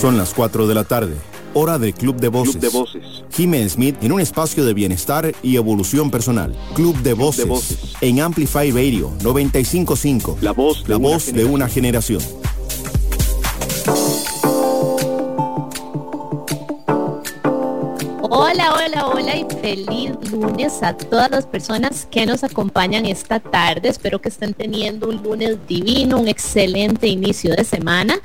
Son las 4 de la tarde, hora de Club de Voces. Club de Voces. Jimmy Smith en un espacio de bienestar y evolución personal. Club de Voces. de Voces. En Amplify Radio 955. La voz de La una voz de una generación. Hola, hola, hola y feliz lunes a todas las personas que nos acompañan esta tarde. Espero que estén teniendo un lunes divino, un excelente inicio de semana.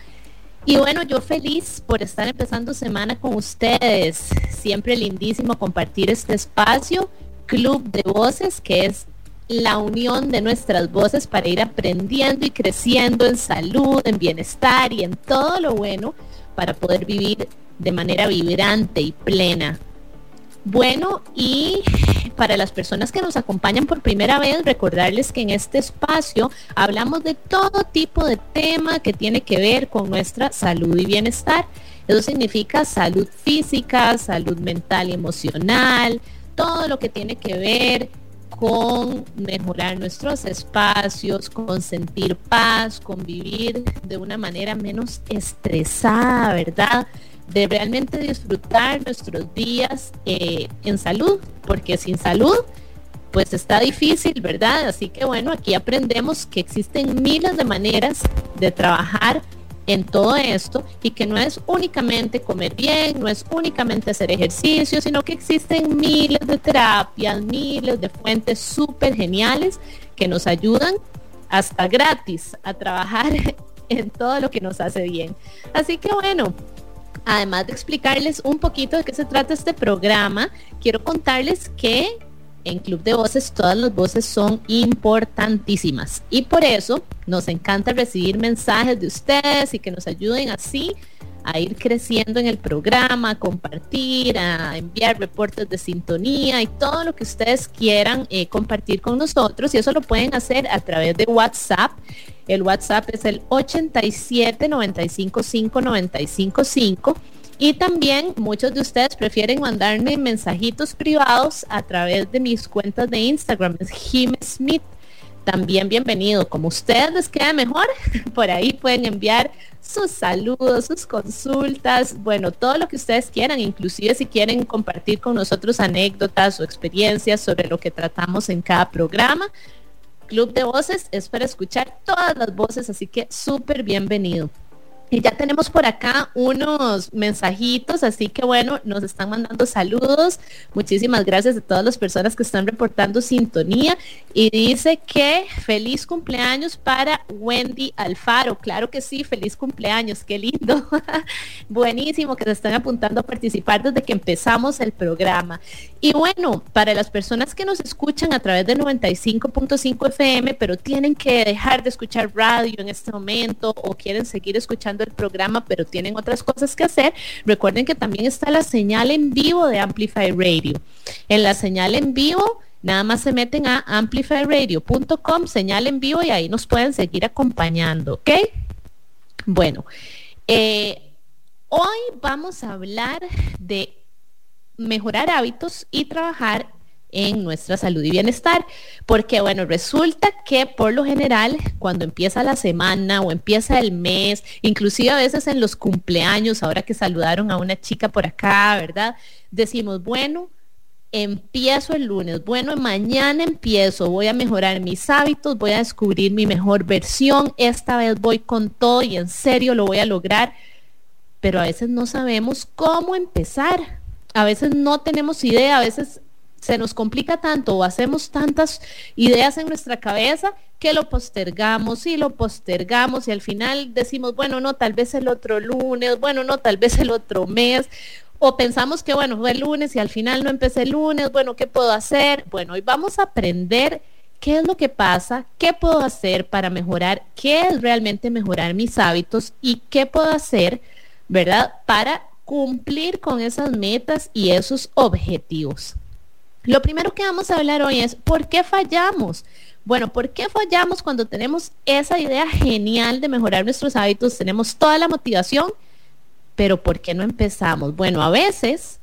Y bueno, yo feliz por estar empezando semana con ustedes. Siempre lindísimo compartir este espacio, Club de Voces, que es la unión de nuestras voces para ir aprendiendo y creciendo en salud, en bienestar y en todo lo bueno para poder vivir de manera vibrante y plena. Bueno, y para las personas que nos acompañan por primera vez, recordarles que en este espacio hablamos de todo tipo de tema que tiene que ver con nuestra salud y bienestar. Eso significa salud física, salud mental y emocional, todo lo que tiene que ver con mejorar nuestros espacios, con sentir paz, con vivir de una manera menos estresada, ¿verdad? De realmente disfrutar nuestros días eh, en salud, porque sin salud pues está difícil, ¿verdad? Así que bueno, aquí aprendemos que existen miles de maneras de trabajar en todo esto y que no es únicamente comer bien, no es únicamente hacer ejercicio, sino que existen miles de terapias, miles de fuentes súper geniales que nos ayudan hasta gratis a trabajar en todo lo que nos hace bien. Así que bueno, además de explicarles un poquito de qué se trata este programa, quiero contarles que en Club de Voces todas las voces son importantísimas y por eso nos encanta recibir mensajes de ustedes y que nos ayuden así a ir creciendo en el programa, a compartir, a enviar reportes de sintonía y todo lo que ustedes quieran eh, compartir con nosotros. Y eso lo pueden hacer a través de WhatsApp. El WhatsApp es el 87 95 5 95 5. Y también muchos de ustedes prefieren mandarme mensajitos privados a través de mis cuentas de Instagram. Es Jim Smith también bienvenido. Como ustedes les queda mejor, por ahí pueden enviar sus saludos, sus consultas, bueno, todo lo que ustedes quieran, inclusive si quieren compartir con nosotros anécdotas o experiencias sobre lo que tratamos en cada programa. Club de Voces es para escuchar todas las voces, así que súper bienvenido. Y ya tenemos por acá unos mensajitos, así que bueno, nos están mandando saludos. Muchísimas gracias a todas las personas que están reportando sintonía. Y dice que feliz cumpleaños para Wendy Alfaro. Claro que sí, feliz cumpleaños, qué lindo. Buenísimo que se están apuntando a participar desde que empezamos el programa. Y bueno, para las personas que nos escuchan a través de 95.5 FM, pero tienen que dejar de escuchar radio en este momento o quieren seguir escuchando el programa, pero tienen otras cosas que hacer, recuerden que también está la señal en vivo de Amplify Radio. En la señal en vivo, nada más se meten a amplifyradio.com, señal en vivo, y ahí nos pueden seguir acompañando, ¿ok? Bueno, eh, hoy vamos a hablar de mejorar hábitos y trabajar en nuestra salud y bienestar. Porque bueno, resulta que por lo general, cuando empieza la semana o empieza el mes, inclusive a veces en los cumpleaños, ahora que saludaron a una chica por acá, ¿verdad? Decimos, bueno, empiezo el lunes, bueno, mañana empiezo, voy a mejorar mis hábitos, voy a descubrir mi mejor versión, esta vez voy con todo y en serio lo voy a lograr, pero a veces no sabemos cómo empezar, a veces no tenemos idea, a veces se nos complica tanto o hacemos tantas ideas en nuestra cabeza que lo postergamos y lo postergamos y al final decimos, bueno, no, tal vez el otro lunes, bueno, no, tal vez el otro mes. O pensamos que, bueno, fue el lunes y al final no empecé el lunes, bueno, ¿qué puedo hacer? Bueno, hoy vamos a aprender qué es lo que pasa, qué puedo hacer para mejorar, qué es realmente mejorar mis hábitos y qué puedo hacer, ¿verdad? Para cumplir con esas metas y esos objetivos. Lo primero que vamos a hablar hoy es ¿por qué fallamos? Bueno, ¿por qué fallamos cuando tenemos esa idea genial de mejorar nuestros hábitos? Tenemos toda la motivación, pero ¿por qué no empezamos? Bueno, a veces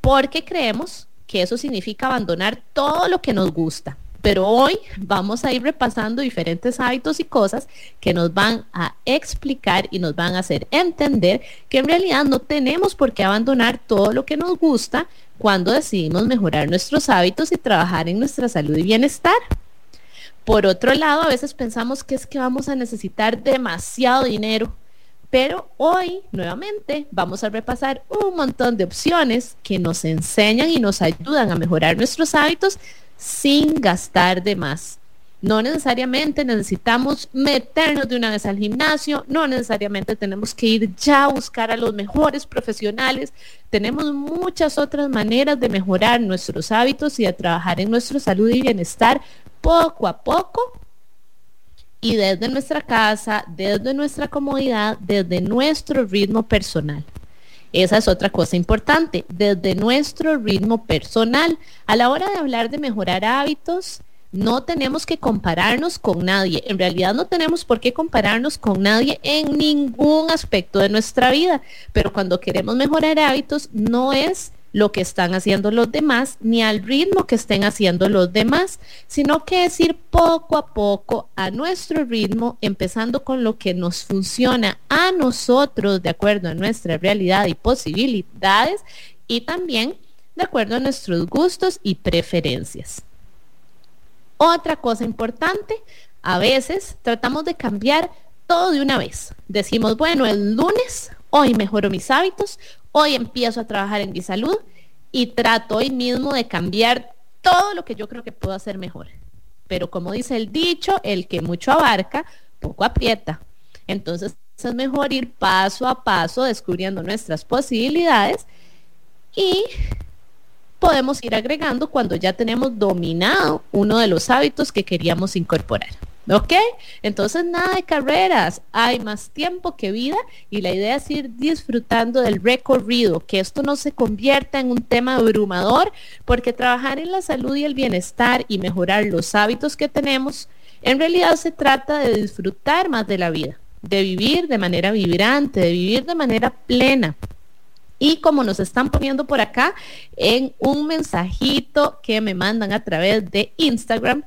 porque creemos que eso significa abandonar todo lo que nos gusta. Pero hoy vamos a ir repasando diferentes hábitos y cosas que nos van a explicar y nos van a hacer entender que en realidad no tenemos por qué abandonar todo lo que nos gusta cuando decidimos mejorar nuestros hábitos y trabajar en nuestra salud y bienestar. Por otro lado, a veces pensamos que es que vamos a necesitar demasiado dinero, pero hoy nuevamente vamos a repasar un montón de opciones que nos enseñan y nos ayudan a mejorar nuestros hábitos sin gastar de más. No necesariamente necesitamos meternos de una vez al gimnasio, no necesariamente tenemos que ir ya a buscar a los mejores profesionales. Tenemos muchas otras maneras de mejorar nuestros hábitos y de trabajar en nuestra salud y bienestar poco a poco y desde nuestra casa, desde nuestra comodidad, desde nuestro ritmo personal. Esa es otra cosa importante, desde nuestro ritmo personal. A la hora de hablar de mejorar hábitos, no tenemos que compararnos con nadie. En realidad no tenemos por qué compararnos con nadie en ningún aspecto de nuestra vida. Pero cuando queremos mejorar hábitos, no es lo que están haciendo los demás, ni al ritmo que estén haciendo los demás, sino que es ir poco a poco a nuestro ritmo, empezando con lo que nos funciona a nosotros de acuerdo a nuestra realidad y posibilidades y también de acuerdo a nuestros gustos y preferencias. Otra cosa importante, a veces tratamos de cambiar todo de una vez. Decimos, bueno, el lunes, hoy mejoro mis hábitos, hoy empiezo a trabajar en mi salud y trato hoy mismo de cambiar todo lo que yo creo que puedo hacer mejor. Pero como dice el dicho, el que mucho abarca, poco aprieta. Entonces es mejor ir paso a paso descubriendo nuestras posibilidades y podemos ir agregando cuando ya tenemos dominado uno de los hábitos que queríamos incorporar. ¿Ok? Entonces nada de carreras, hay más tiempo que vida y la idea es ir disfrutando del recorrido, que esto no se convierta en un tema abrumador, porque trabajar en la salud y el bienestar y mejorar los hábitos que tenemos, en realidad se trata de disfrutar más de la vida, de vivir de manera vibrante, de vivir de manera plena, y como nos están poniendo por acá en un mensajito que me mandan a través de Instagram,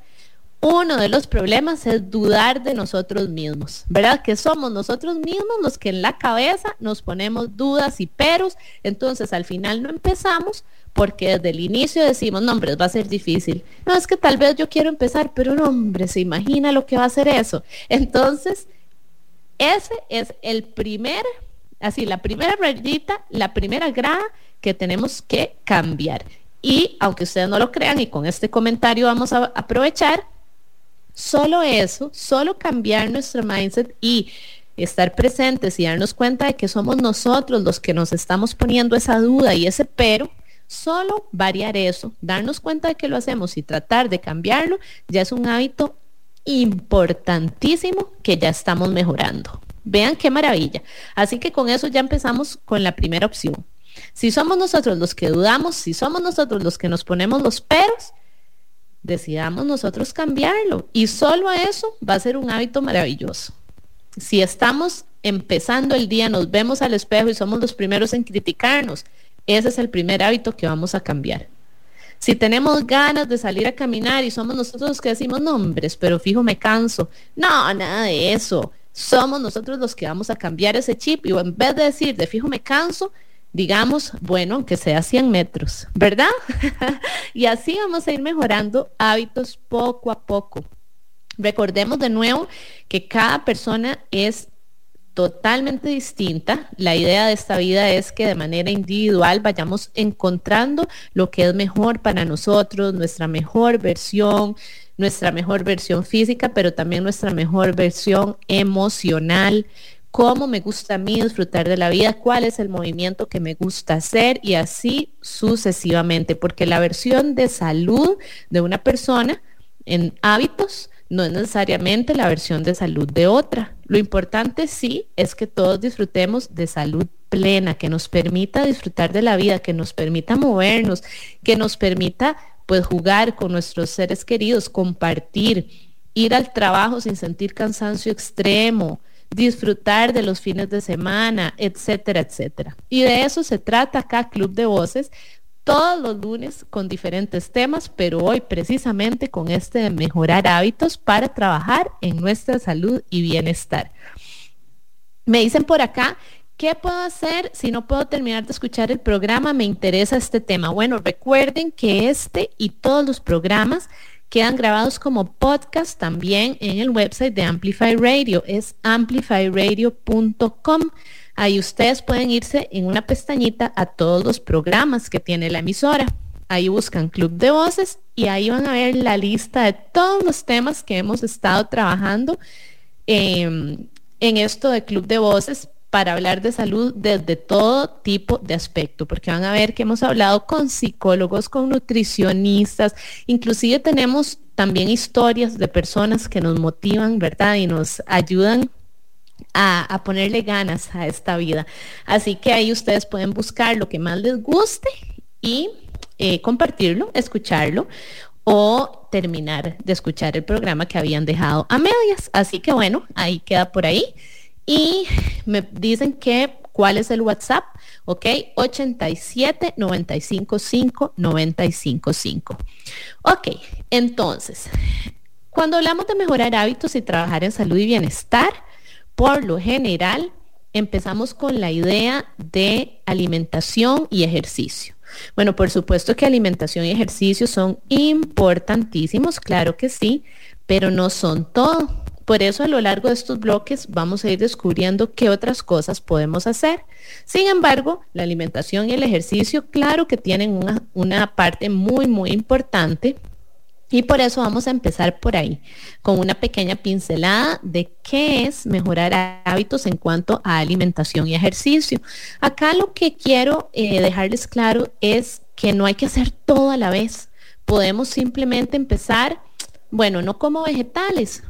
uno de los problemas es dudar de nosotros mismos, ¿verdad? Que somos nosotros mismos los que en la cabeza nos ponemos dudas y peros, entonces al final no empezamos porque desde el inicio decimos, no, hombre, va a ser difícil. No, es que tal vez yo quiero empezar, pero no, hombre, se imagina lo que va a ser eso. Entonces, ese es el primer Así, la primera rayita, la primera grada que tenemos que cambiar. Y aunque ustedes no lo crean, y con este comentario vamos a aprovechar, solo eso, solo cambiar nuestro mindset y estar presentes y darnos cuenta de que somos nosotros los que nos estamos poniendo esa duda y ese pero, solo variar eso, darnos cuenta de que lo hacemos y tratar de cambiarlo, ya es un hábito importantísimo que ya estamos mejorando. Vean qué maravilla. Así que con eso ya empezamos con la primera opción. Si somos nosotros los que dudamos, si somos nosotros los que nos ponemos los peros, decidamos nosotros cambiarlo. Y solo a eso va a ser un hábito maravilloso. Si estamos empezando el día, nos vemos al espejo y somos los primeros en criticarnos, ese es el primer hábito que vamos a cambiar. Si tenemos ganas de salir a caminar y somos nosotros los que decimos, nombres, pero fijo, me canso. No, nada de eso somos nosotros los que vamos a cambiar ese chip y en vez de decir de fijo me canso, digamos, bueno, que sea 100 metros, ¿verdad? y así vamos a ir mejorando hábitos poco a poco. Recordemos de nuevo que cada persona es totalmente distinta. La idea de esta vida es que de manera individual vayamos encontrando lo que es mejor para nosotros, nuestra mejor versión, nuestra mejor versión física, pero también nuestra mejor versión emocional, cómo me gusta a mí disfrutar de la vida, cuál es el movimiento que me gusta hacer y así sucesivamente, porque la versión de salud de una persona en hábitos no es necesariamente la versión de salud de otra. Lo importante sí es que todos disfrutemos de salud plena, que nos permita disfrutar de la vida, que nos permita movernos, que nos permita pues jugar con nuestros seres queridos, compartir, ir al trabajo sin sentir cansancio extremo, disfrutar de los fines de semana, etcétera, etcétera. Y de eso se trata acá Club de Voces, todos los lunes con diferentes temas, pero hoy precisamente con este de mejorar hábitos para trabajar en nuestra salud y bienestar. Me dicen por acá ¿Qué puedo hacer si no puedo terminar de escuchar el programa? Me interesa este tema. Bueno, recuerden que este y todos los programas quedan grabados como podcast también en el website de Amplify Radio. Es amplifyradio.com. Ahí ustedes pueden irse en una pestañita a todos los programas que tiene la emisora. Ahí buscan Club de Voces y ahí van a ver la lista de todos los temas que hemos estado trabajando em, en esto de Club de Voces para hablar de salud desde todo tipo de aspecto, porque van a ver que hemos hablado con psicólogos, con nutricionistas, inclusive tenemos también historias de personas que nos motivan, ¿verdad? Y nos ayudan a, ponerle ganas a esta vida. Así que ahí ustedes pueden buscar lo que más les guste y eh, compartirlo, escucharlo o terminar de escuchar el programa que habían dejado a medias. Así que bueno, ahí queda por ahí. Y me dicen que cuál es el WhatsApp, ¿ok? 87 95 5 95 5. Ok, entonces, cuando hablamos de mejorar hábitos y trabajar en salud y bienestar, por lo general empezamos con la idea de alimentación y ejercicio. Bueno, por supuesto que alimentación y ejercicio son importantísimos, claro que sí, pero no son todo. Por eso a lo largo de estos bloques vamos a ir descubriendo qué otras cosas podemos hacer. Sin embargo, la alimentación y el ejercicio, claro que tienen una, parte muy, muy importante. Y por eso vamos a empezar por ahí, con una pequeña pincelada de qué es mejorar hábitos en cuanto a alimentación y ejercicio. Acá lo que quiero eh, dejarles claro es que no hay que hacer todo a la vez. Podemos simplemente empezar, bueno, no como vegetales,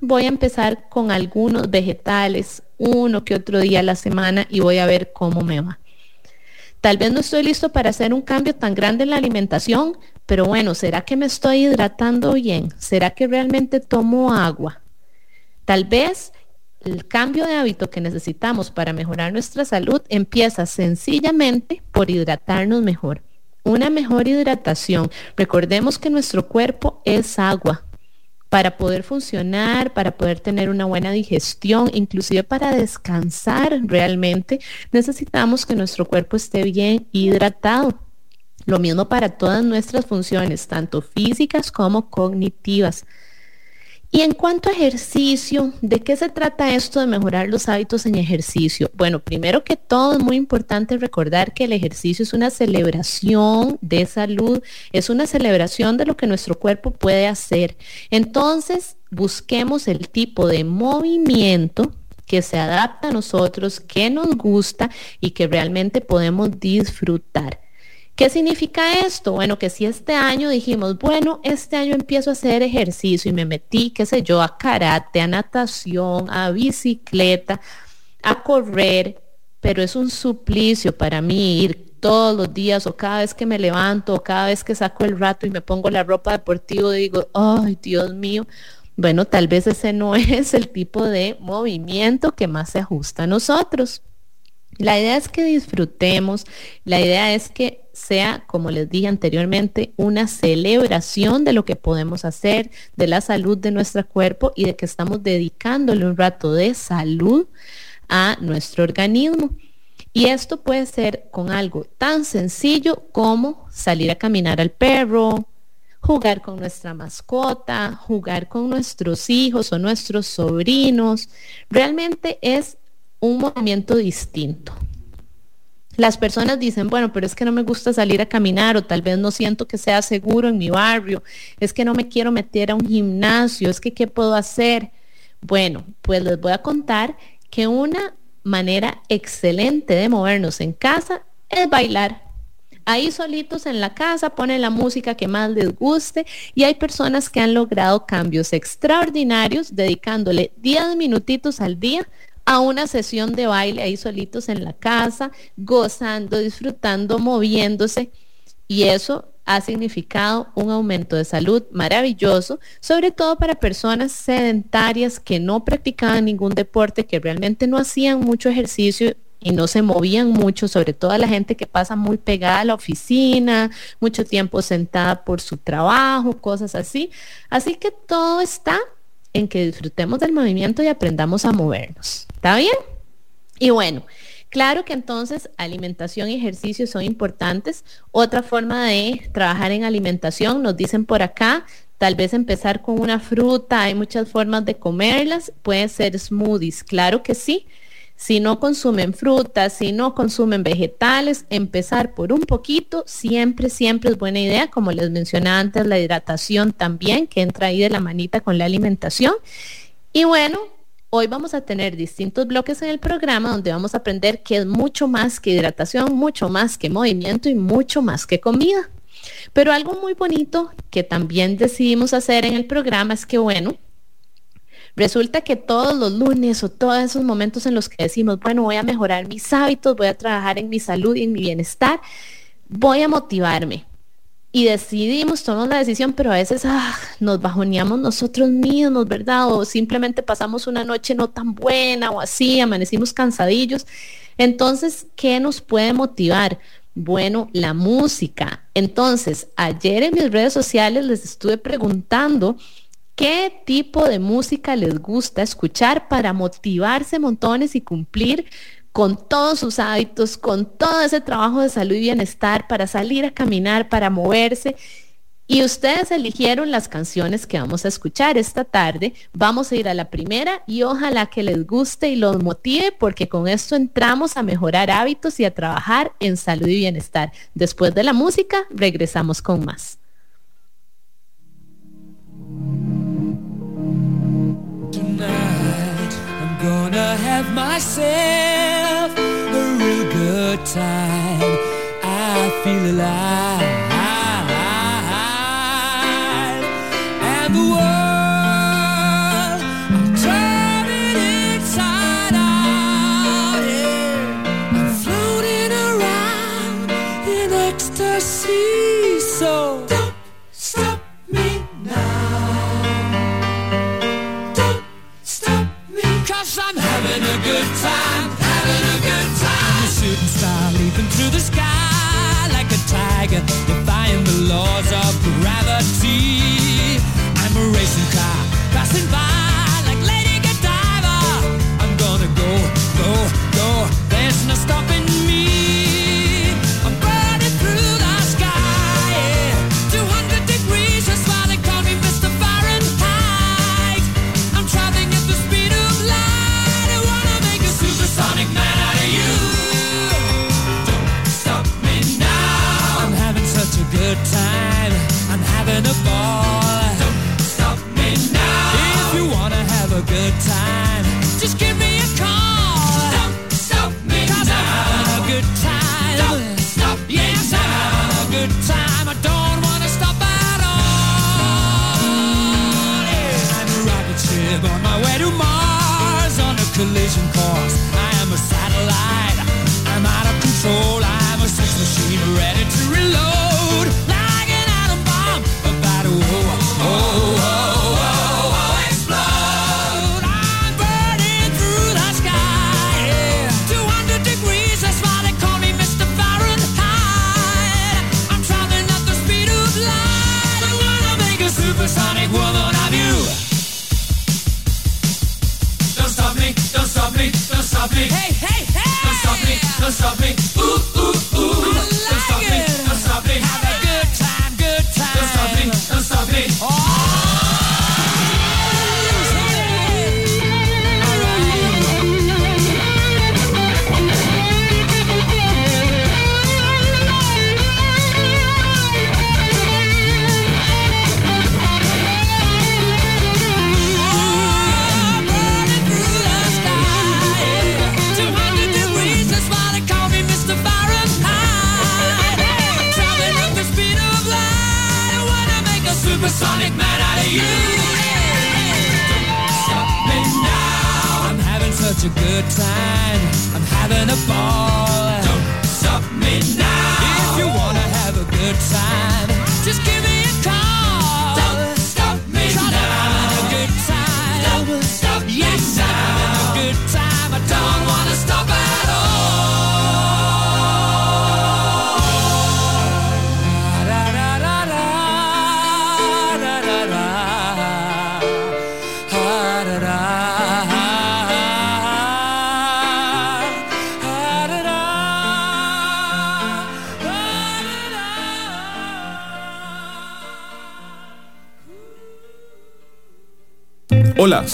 voy a empezar con algunos vegetales, uno que otro día a la semana y voy a ver cómo me va. Tal vez no estoy listo para hacer un cambio tan grande en la alimentación, pero bueno, ¿será que me estoy hidratando bien? ¿Será que realmente tomo agua? Tal vez el cambio de hábito que necesitamos para mejorar nuestra salud empieza sencillamente por hidratarnos mejor. Una mejor hidratación. Recordemos que nuestro cuerpo es agua para poder funcionar, para poder tener una buena digestión, inclusive para descansar realmente, necesitamos que nuestro cuerpo esté bien hidratado. Lo mismo para todas nuestras funciones, tanto físicas como cognitivas. Y en cuanto a ejercicio, ¿de qué se trata esto de mejorar los hábitos en ejercicio? Bueno, primero que todo es muy importante recordar que el ejercicio es una celebración de salud, es una celebración de lo que nuestro cuerpo puede hacer. Entonces, busquemos el tipo de movimiento que se adapta a nosotros, que nos gusta y que realmente podemos disfrutar. ¿Qué significa esto? Bueno, que si este año dijimos, bueno, este año empiezo a hacer ejercicio y me metí, qué sé yo, a karate, a natación, a bicicleta, a correr, pero es un suplicio para mí ir todos los días o cada vez que me levanto o cada vez que saco el rato y me pongo la ropa deportiva digo, ay, Dios mío, bueno, tal vez ese no es el tipo de movimiento que más se ajusta a nosotros. La idea es que disfrutemos, la idea es que sea, como les dije anteriormente, una celebración de lo que podemos hacer, de la salud de nuestro cuerpo y de que estamos dedicándole un rato de salud a nuestro organismo. Y esto puede ser con algo tan sencillo como salir a caminar al perro, jugar con nuestra mascota, jugar con nuestros hijos o nuestros sobrinos. Realmente es un movimiento distinto. Las personas dicen, bueno, pero es que no me gusta salir a caminar o tal vez no siento que sea seguro en mi barrio, es que no me quiero meter a un gimnasio, es que ¿qué puedo hacer? Bueno, pues les voy a contar que una manera excelente de movernos en casa es bailar. Ahí solitos en la casa ponen la música que más les guste y hay personas que han logrado cambios extraordinarios dedicándole 10 minutitos al día a una sesión de baile ahí solitos en la casa, gozando, disfrutando, moviéndose. Y eso ha significado un aumento de salud maravilloso, sobre todo para personas sedentarias que no practicaban ningún deporte, que realmente no hacían mucho ejercicio y no se movían mucho, sobre todo la gente que pasa muy pegada a la oficina, mucho tiempo sentada por su trabajo, cosas así. Así que todo está en que disfrutemos del movimiento y aprendamos a movernos. ¿Está bien? Y bueno, claro que entonces alimentación y ejercicio son importantes. Otra forma de trabajar en alimentación, nos dicen por acá, tal vez empezar con una fruta, hay muchas formas de comerlas, pueden ser smoothies, claro que sí. Si no consumen frutas, si no consumen vegetales, empezar por un poquito, siempre, siempre es buena idea. Como les mencionaba antes, la hidratación también, que entra ahí de la manita con la alimentación. Y bueno, hoy vamos a tener distintos bloques en el programa donde vamos a aprender que es mucho más que hidratación, mucho más que movimiento y mucho más que comida. Pero algo muy bonito que también decidimos hacer en el programa es que, bueno, Resulta que todos los lunes o todos esos momentos en los que decimos, bueno, voy a mejorar mis hábitos, voy a trabajar en mi salud y en mi bienestar, voy a motivarme. Y decidimos, tomamos la decisión, pero a veces ah, nos bajoneamos nosotros mismos, ¿verdad? O simplemente pasamos una noche no tan buena o así, amanecimos cansadillos. Entonces, ¿qué nos puede motivar? Bueno, la música. Entonces, ayer en mis redes sociales les estuve preguntando ¿Qué tipo de música les gusta escuchar para motivarse montones y cumplir con todos sus hábitos, con todo ese trabajo de salud y bienestar, para salir a caminar, para moverse? Y ustedes eligieron las canciones que vamos a escuchar esta tarde. Vamos a ir a la primera y ojalá que les guste y los motive porque con esto entramos a mejorar hábitos y a trabajar en salud y bienestar. Después de la música, regresamos con más. Have myself a real good time. I feel alive. The sky like a tiger, defying the laws of gravity. I'm a racing car passing by like Lady Godiva. I'm gonna go, go, go. There's no stopping good good time, just give me a call. Don't stop me Cause now. I'm having a good time. Don't stop me yes, now. I'm having a good time. I don't wanna stop at all. Yeah. I'm a rocket ship on my way to Mars on a collision course. I am a satellite. I'm out of control. I'm a sex machine ready to reload.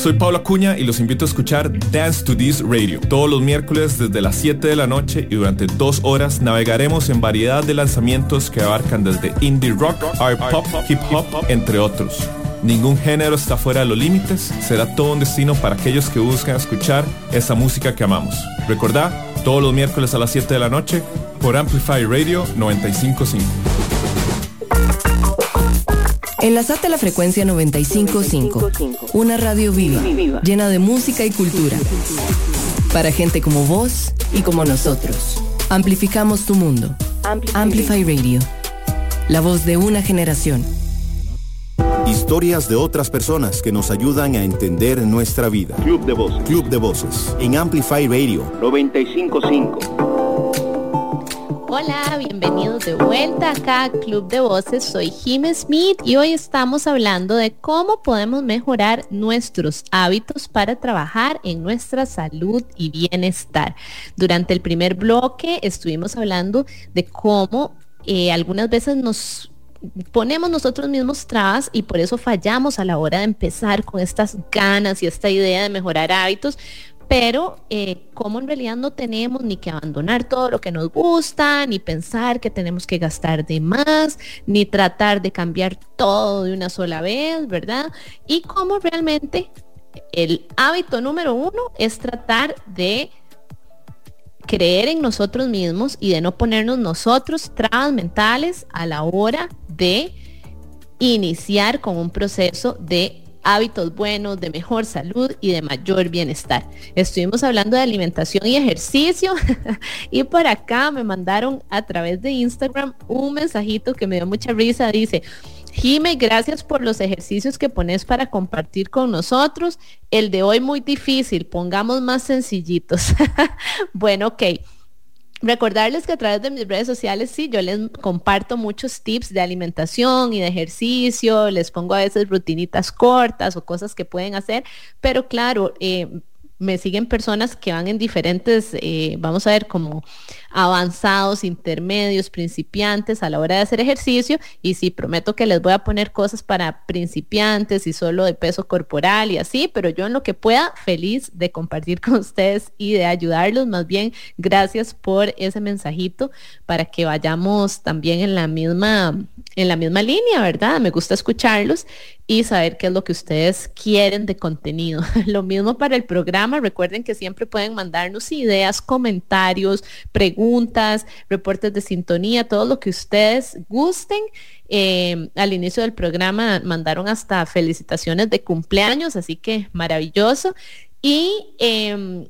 Soy Pablo Acuña y los invito a escuchar Dance to This Radio. Todos los miércoles desde las 7 de la noche y durante dos horas navegaremos en variedad de lanzamientos que abarcan desde indie rock, art pop, hip hop, entre otros. Ningún género está fuera de los límites, será todo un destino para aquellos que buscan escuchar esa música que amamos. Recordá, todos los miércoles a las 7 de la noche por Amplify Radio 955. Enlazate a la frecuencia 955, una radio viva, llena de música y cultura. Para gente como vos y como nosotros. Amplificamos tu mundo. Amplify Radio. La voz de una generación. Historias de otras personas que nos ayudan a entender nuestra vida. Club de Voces. Club de Voces. En Amplify Radio 955. Hola, bienvenidos de vuelta acá a Club de Voces. Soy Jim Smith y hoy estamos hablando de cómo podemos mejorar nuestros hábitos para trabajar en nuestra salud y bienestar. Durante el primer bloque estuvimos hablando de cómo eh, algunas veces nos ponemos nosotros mismos trabas y por eso fallamos a la hora de empezar con estas ganas y esta idea de mejorar hábitos, pero eh, como en realidad no tenemos ni que abandonar todo lo que nos gusta, ni pensar que tenemos que gastar de más, ni tratar de cambiar todo de una sola vez, ¿verdad? Y cómo realmente el hábito número uno es tratar de creer en nosotros mismos y de no ponernos nosotros trabas mentales a la hora de iniciar con un proceso de hábitos buenos, de mejor salud y de mayor bienestar. Estuvimos hablando de alimentación y ejercicio y por acá me mandaron a través de Instagram un mensajito que me dio mucha risa. Dice, Jime, gracias por los ejercicios que pones para compartir con nosotros. El de hoy muy difícil, pongamos más sencillitos. bueno, ok. Recordarles que a través de mis redes sociales, sí, yo les comparto muchos tips de alimentación y de ejercicio, les pongo a veces rutinitas cortas o cosas que pueden hacer, pero claro, eh, me siguen personas que van en diferentes, eh, vamos a ver, como avanzados, intermedios, principiantes a la hora de hacer ejercicio. Y sí, prometo que les voy a poner cosas para principiantes y solo de peso corporal y así, pero yo en lo que pueda, feliz de compartir con ustedes y de ayudarlos. Más bien, gracias por ese mensajito para que vayamos también en la misma, en la misma línea, ¿verdad? Me gusta escucharlos y saber qué es lo que ustedes quieren de contenido. Lo mismo para el programa. Recuerden que siempre pueden mandarnos ideas, comentarios, preguntas, reportes de sintonía, todo lo que ustedes gusten. Eh, al inicio del programa mandaron hasta felicitaciones de cumpleaños, así que maravilloso. Y em,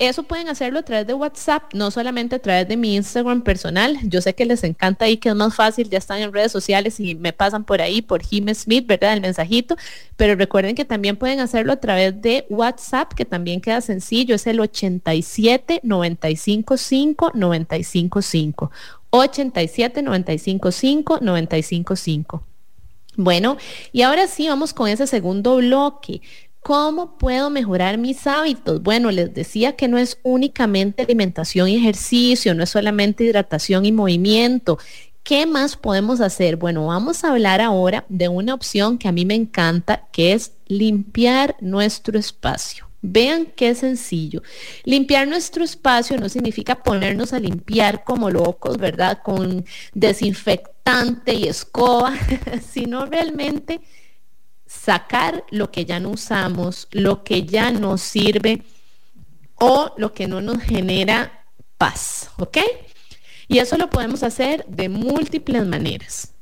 eso pueden hacerlo a través de WhatsApp, no solamente a través de mi Instagram personal. Yo sé que les encanta ahí, que es más fácil, ya están en redes sociales y me pasan por ahí, por Jim Smith, ¿verdad? El mensajito. Pero recuerden que también pueden hacerlo a través de WhatsApp, que también queda sencillo, es el 87 95 5 95 5. 87 95 5 95 5. Bueno, y ahora sí vamos con ese segundo bloque. ¿Cómo puedo mejorar mis hábitos? Bueno, les decía que no es únicamente alimentación y ejercicio, no es solamente hidratación y movimiento. ¿Qué más podemos hacer? Bueno, vamos a hablar ahora de una opción que a mí me encanta, que es limpiar nuestro espacio. Vean qué sencillo. Limpiar nuestro espacio no significa ponernos a limpiar como locos, ¿verdad? Con desinfectante y escoba, sino realmente sacar lo que ya no usamos, lo que ya no sirve o lo que no nos genera paz, ¿ok? Y eso lo podemos hacer de múltiples maneras.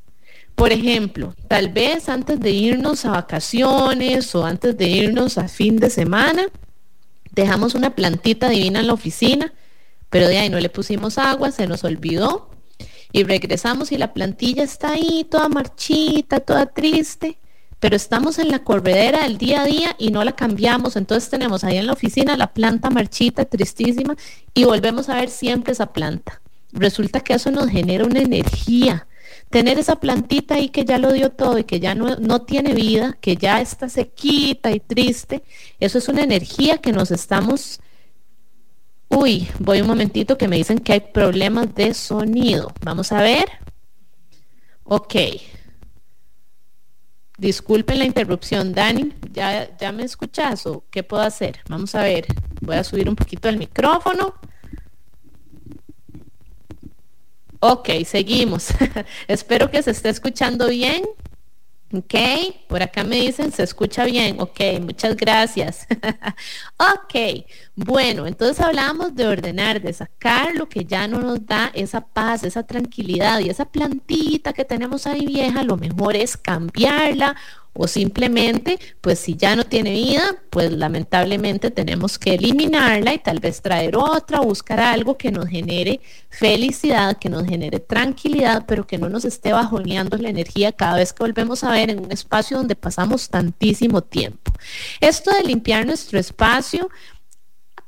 Por ejemplo, tal vez antes de irnos a vacaciones o antes de irnos a fin de semana, dejamos una plantita divina en la oficina, pero de ahí no le pusimos agua, se nos olvidó y regresamos y la plantilla está ahí toda marchita, toda triste pero estamos en la corredera del día a día y no la cambiamos. Entonces tenemos ahí en la oficina la planta marchita, tristísima, y volvemos a ver siempre esa planta. Resulta que eso nos genera una energía. Tener esa plantita ahí que ya lo dio todo y que ya no, no tiene vida, que ya está sequita y triste, eso es una energía que nos estamos... Uy, voy un momentito que me dicen que hay problemas de sonido. Vamos a ver. Ok, Disculpen la interrupción, Dani. ¿Ya, me escuchas o qué puedo hacer? Vamos a ver. Voy a subir un poquito el micrófono. Ok, seguimos. Espero que se esté escuchando bien. Ok, por acá me dicen se escucha bien. Ok, muchas gracias. ok, bueno, entonces hablamos de ordenar, de sacar lo que ya no nos da esa paz, esa tranquilidad y esa plantita que tenemos ahí vieja, lo mejor es cambiarla o simplemente, pues si ya no tiene vida, pues lamentablemente tenemos que eliminarla y tal vez traer otra, buscar algo que nos genere felicidad, que nos genere tranquilidad, pero que no nos esté bajoneando la energía cada vez que volvemos a ver en un espacio donde pasamos tantísimo tiempo. Esto de limpiar nuestro espacio,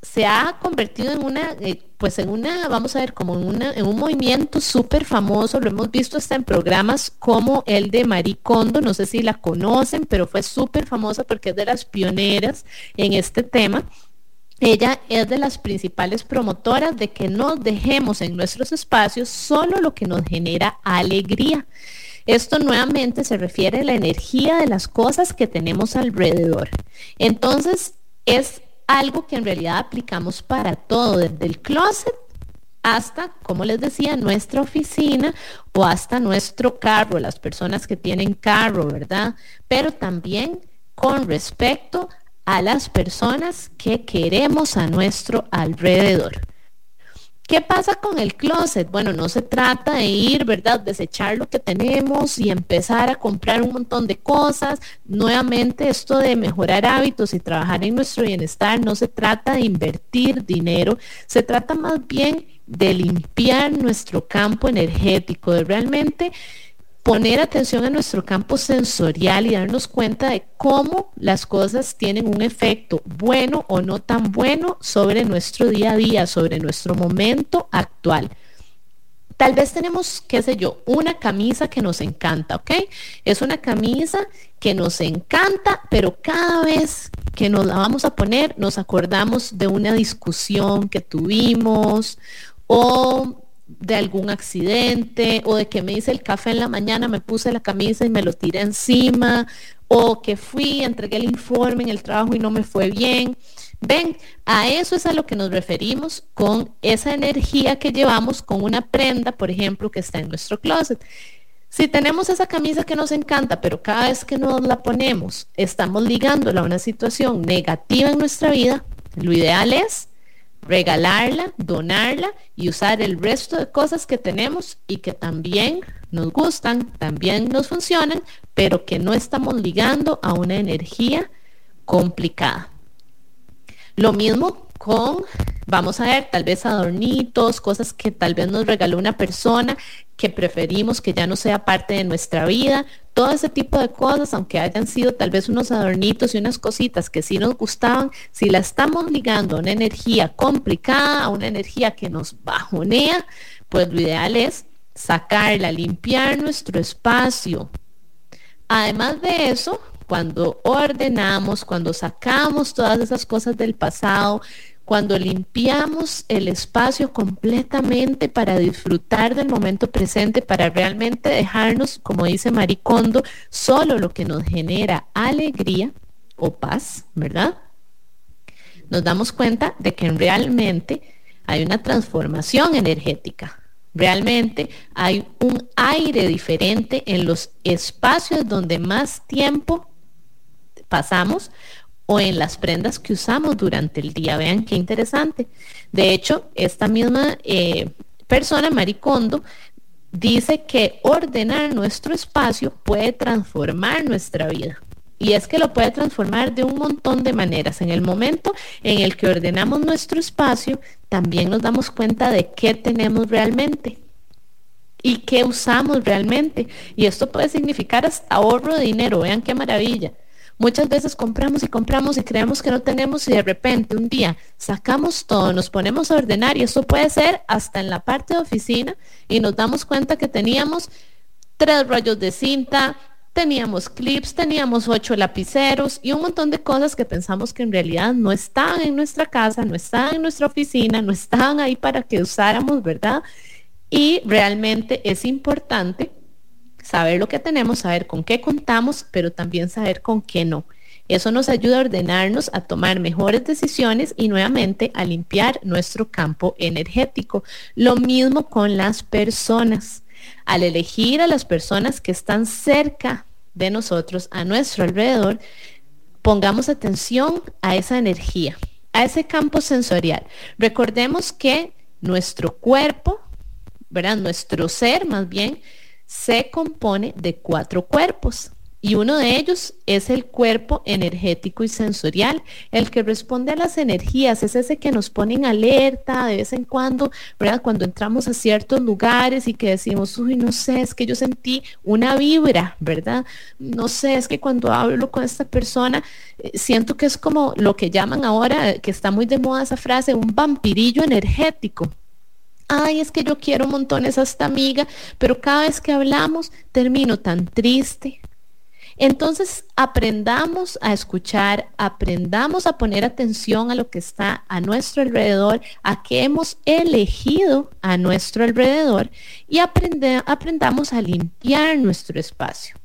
se ha convertido en una, eh, pues en una, vamos a ver, como en, una, en un movimiento súper famoso, lo hemos visto hasta en programas como el de Marie Kondo, no sé si la conocen, pero fue súper famosa porque es de las pioneras en este tema. Ella es de las principales promotoras de que no dejemos en nuestros espacios solo lo que nos genera alegría. Esto nuevamente se refiere a la energía de las cosas que tenemos alrededor. Entonces, es algo que en realidad aplicamos para todo, desde el closet hasta, como les decía, nuestra oficina o hasta nuestro carro, las personas que tienen carro, ¿verdad? Pero también con respecto a las personas que queremos a nuestro alrededor. ¿Qué pasa con el closet? Bueno, no se trata de ir, ¿verdad? Desechar lo que tenemos y empezar a comprar un montón de cosas. Nuevamente, esto de mejorar hábitos y trabajar en nuestro bienestar no se trata de invertir dinero, se trata más bien de limpiar nuestro campo energético, de realmente poner atención a nuestro campo sensorial y darnos cuenta de cómo las cosas tienen un efecto bueno o no tan bueno sobre nuestro día a día, sobre nuestro momento actual. Tal vez tenemos, qué sé yo, una camisa que nos encanta, ¿ok? Es una camisa que nos encanta, pero cada vez que nos la vamos a poner, nos acordamos de una discusión que tuvimos o de algún accidente o de que me hice el café en la mañana, me puse la camisa y me lo tiré encima o que fui, entregué el informe en el trabajo y no me fue bien. Ven, a eso es a lo que nos referimos con esa energía que llevamos con una prenda, por ejemplo, que está en nuestro closet. Si tenemos esa camisa que nos encanta, pero cada vez que nos la ponemos estamos ligándola a una situación negativa en nuestra vida, lo ideal es regalarla, donarla y usar el resto de cosas que tenemos y que también nos gustan, también nos funcionan, pero que no estamos ligando a una energía complicada. Lo mismo con, vamos a ver, tal vez adornitos, cosas que tal vez nos regaló una persona que preferimos que ya no sea parte de nuestra vida, todo ese tipo de cosas, aunque hayan sido tal vez unos adornitos y unas cositas que sí nos gustaban, si la estamos ligando a una energía complicada, a una energía que nos bajonea, pues lo ideal es sacarla, limpiar nuestro espacio. Además de eso, cuando ordenamos, cuando sacamos todas esas cosas del pasado, cuando limpiamos el espacio completamente para disfrutar del momento presente, para realmente dejarnos, como dice Maricondo, solo lo que nos genera alegría o paz, ¿verdad? Nos damos cuenta de que realmente hay una transformación energética. Realmente hay un aire diferente en los espacios donde más tiempo pasamos o en las prendas que usamos durante el día. Vean qué interesante. De hecho, esta misma eh, persona, Maricondo, dice que ordenar nuestro espacio puede transformar nuestra vida. Y es que lo puede transformar de un montón de maneras. En el momento en el que ordenamos nuestro espacio, también nos damos cuenta de qué tenemos realmente y qué usamos realmente. Y esto puede significar hasta ahorro de dinero. Vean qué maravilla. Muchas veces compramos y compramos y creemos que no tenemos y de repente un día sacamos todo, nos ponemos a ordenar y eso puede ser hasta en la parte de oficina y nos damos cuenta que teníamos tres rollos de cinta, teníamos clips, teníamos ocho lapiceros y un montón de cosas que pensamos que en realidad no estaban en nuestra casa, no estaban en nuestra oficina, no estaban ahí para que usáramos, ¿verdad? Y realmente es importante saber lo que tenemos, saber con qué contamos, pero también saber con qué no. Eso nos ayuda a ordenarnos, a tomar mejores decisiones y nuevamente a limpiar nuestro campo energético. Lo mismo con las personas. Al elegir a las personas que están cerca de nosotros, a nuestro alrededor, pongamos atención a esa energía, a ese campo sensorial. Recordemos que nuestro cuerpo, ¿verdad? Nuestro ser más bien, se compone de cuatro cuerpos. Y uno de ellos es el cuerpo energético y sensorial, el que responde a las energías, es ese que nos pone en alerta de vez en cuando, ¿verdad? Cuando entramos a ciertos lugares y que decimos, uy, no sé, es que yo sentí una vibra, ¿verdad? No sé, es que cuando hablo con esta persona, eh, siento que es como lo que llaman ahora, que está muy de moda esa frase, un vampirillo energético ay, es que yo quiero montones a esta amiga, pero cada vez que hablamos termino tan triste, entonces, aprendamos a escuchar, aprendamos a poner atención a lo que está a nuestro alrededor, a qué hemos elegido a nuestro alrededor y aprendamos a limpiar nuestro espacio.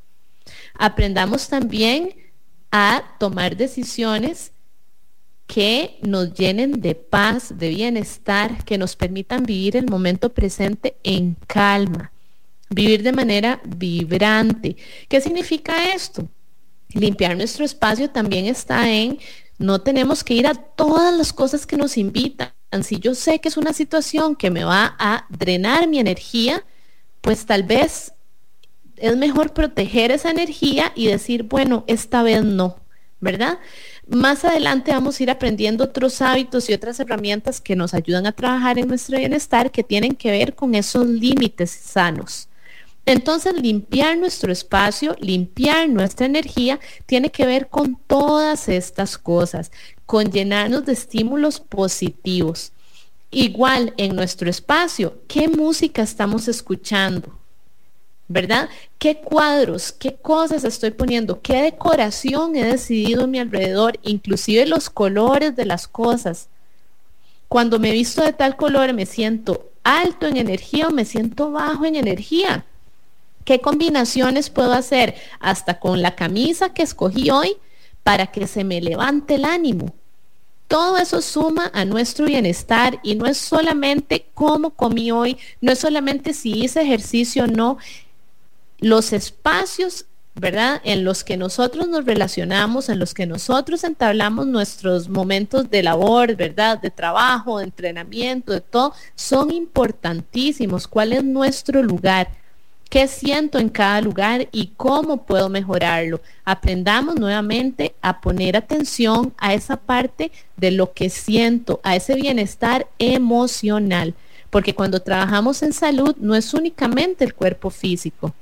Aprendamos también a tomar decisiones que nos llenen de paz, de bienestar, que nos permitan vivir el momento presente en calma. Vivir de manera vibrante. ¿Qué significa esto? Limpiar nuestro espacio también está en no tenemos que ir a todas las cosas que nos invitan. Si yo sé que es una situación que me va a drenar mi energía, pues tal vez es mejor proteger esa energía y decir, bueno, esta vez no, ¿verdad? Más adelante vamos a ir aprendiendo otros hábitos y otras herramientas que nos ayudan a trabajar en nuestro bienestar que tienen que ver con esos límites sanos. Entonces, limpiar nuestro espacio, limpiar nuestra energía, tiene que ver con todas estas cosas, con llenarnos de estímulos positivos. Igual en nuestro espacio, ¿qué música estamos escuchando? ¿Verdad? ¿Qué cuadros, qué cosas estoy poniendo? ¿Qué decoración he decidido a mi alrededor? Inclusive los colores de las cosas. Cuando me visto de tal color, me siento alto en energía o me siento bajo en energía. ¿Qué combinaciones puedo hacer hasta con la camisa que escogí hoy para que se me levante el ánimo? Todo eso suma a nuestro bienestar y no es solamente cómo comí hoy, no es solamente si hice ejercicio o no. Los espacios, ¿verdad? En los que nosotros nos relacionamos, en los que nosotros entablamos nuestros momentos de labor, ¿verdad? De trabajo, de entrenamiento, de todo, son importantísimos. ¿Cuál es nuestro lugar? qué siento en cada lugar y cómo puedo mejorarlo. Aprendamos nuevamente a poner atención a esa parte de lo que siento, a ese bienestar emocional, porque cuando trabajamos en salud no es únicamente el cuerpo físico,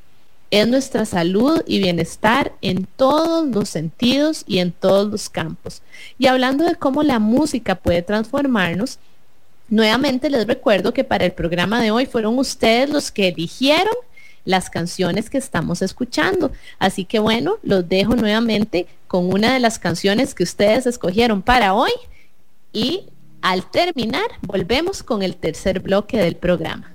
es nuestra salud y bienestar en todos los sentidos y en todos los campos. Y hablando de cómo la música puede transformarnos, nuevamente les recuerdo que para el programa de hoy fueron ustedes los que eligieron las canciones que estamos escuchando. Así que bueno, los dejo nuevamente con una de las canciones que ustedes escogieron para hoy y al terminar volvemos con el tercer bloque del programa.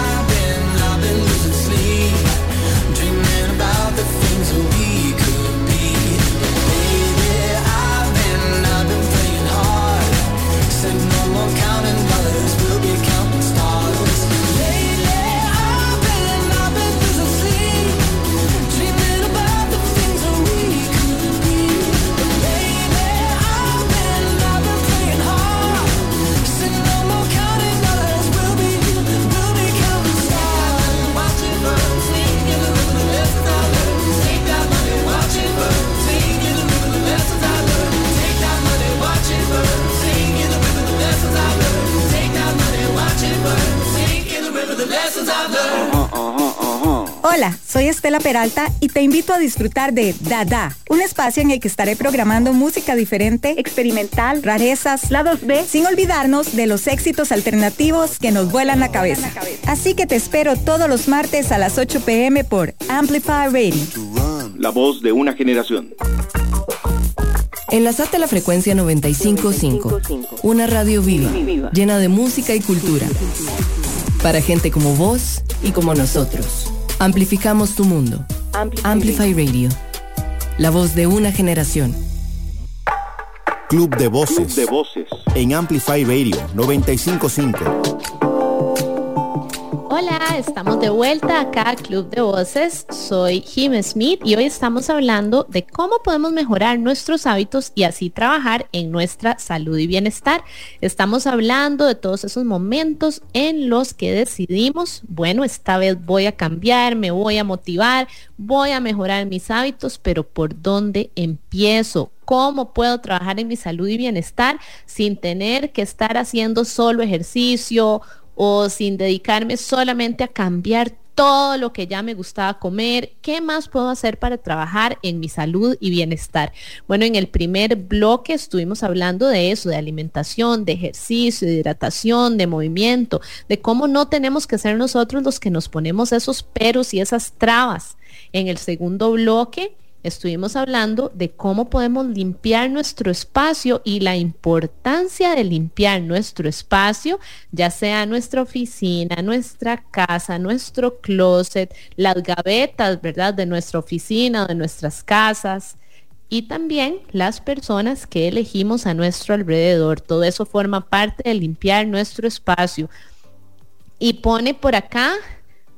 Hola, soy Estela Peralta y te invito a disfrutar de Dada, un espacio en el que estaré programando música diferente, experimental, rarezas, lados B, sin olvidarnos de los éxitos alternativos que nos vuelan la cabeza. Así que te espero todos los martes a las 8 pm por Amplify Radio. La voz de una generación. Enlazate a la frecuencia 955, una radio viva, llena de música y cultura. Para gente como vos y como nosotros. Amplificamos tu mundo. Amplify, Radio. La voz de una generación. Club de Voces. de Voces. En Amplify Radio 955. Estamos de vuelta acá Club de Voces. Soy Jim Smith y hoy estamos hablando de cómo podemos mejorar nuestros hábitos y así trabajar en nuestra salud y bienestar. Estamos hablando de todos esos momentos en los que decidimos, bueno, esta vez voy a cambiar, me voy a motivar, voy a mejorar mis hábitos, pero ¿por dónde empiezo? cómo puedo trabajar en mi salud y bienestar sin tener que estar haciendo solo ejercicio o sin dedicarme solamente a cambiar todo lo que ya me gustaba comer, ¿qué más puedo hacer para trabajar en mi salud y bienestar? Bueno, en el primer bloque estuvimos hablando de eso, de alimentación, de ejercicio, de hidratación, de movimiento, de cómo no tenemos que ser nosotros los que nos ponemos esos peros y esas trabas. En el segundo bloque estuvimos hablando de cómo podemos limpiar nuestro espacio y la importancia de limpiar nuestro espacio, ya sea nuestra oficina, nuestra casa, nuestro closet, las gavetas, ¿verdad? De nuestra oficina, de nuestras casas. Y también las personas que elegimos a nuestro alrededor. Todo eso forma parte de limpiar nuestro espacio. Y pone por acá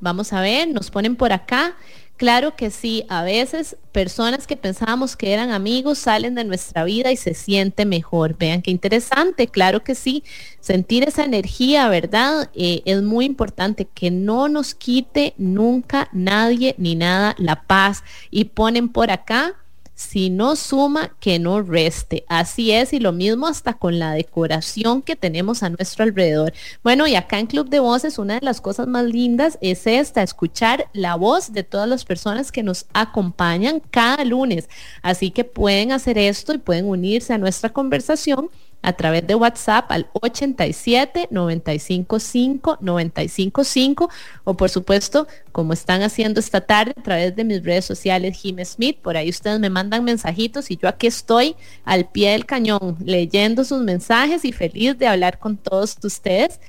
Vamos a ver, nos ponen por acá. Claro que sí, a veces personas que pensábamos que eran amigos salen de nuestra vida y se siente mejor. Vean qué interesante, claro que sí, sentir esa energía, ¿verdad? Eh, es muy importante que no nos quite nunca nadie ni nada la paz. Y ponen por acá, si no suma, que no reste. Así es, y lo mismo hasta con la decoración que tenemos a nuestro alrededor. Bueno, y acá en Club de Voces, una de las cosas más lindas es esta, escuchar la voz de todas las personas que nos acompañan cada lunes. Así que pueden hacer esto y pueden unirse a nuestra conversación a través de WhatsApp al 87 95 5 95 5 o por supuesto, como están haciendo esta tarde a través de mis redes sociales Jim Smith, por ahí ustedes me mandan mensajitos y yo aquí estoy al pie del cañón leyendo sus mensajes y feliz de hablar con todos ustedes.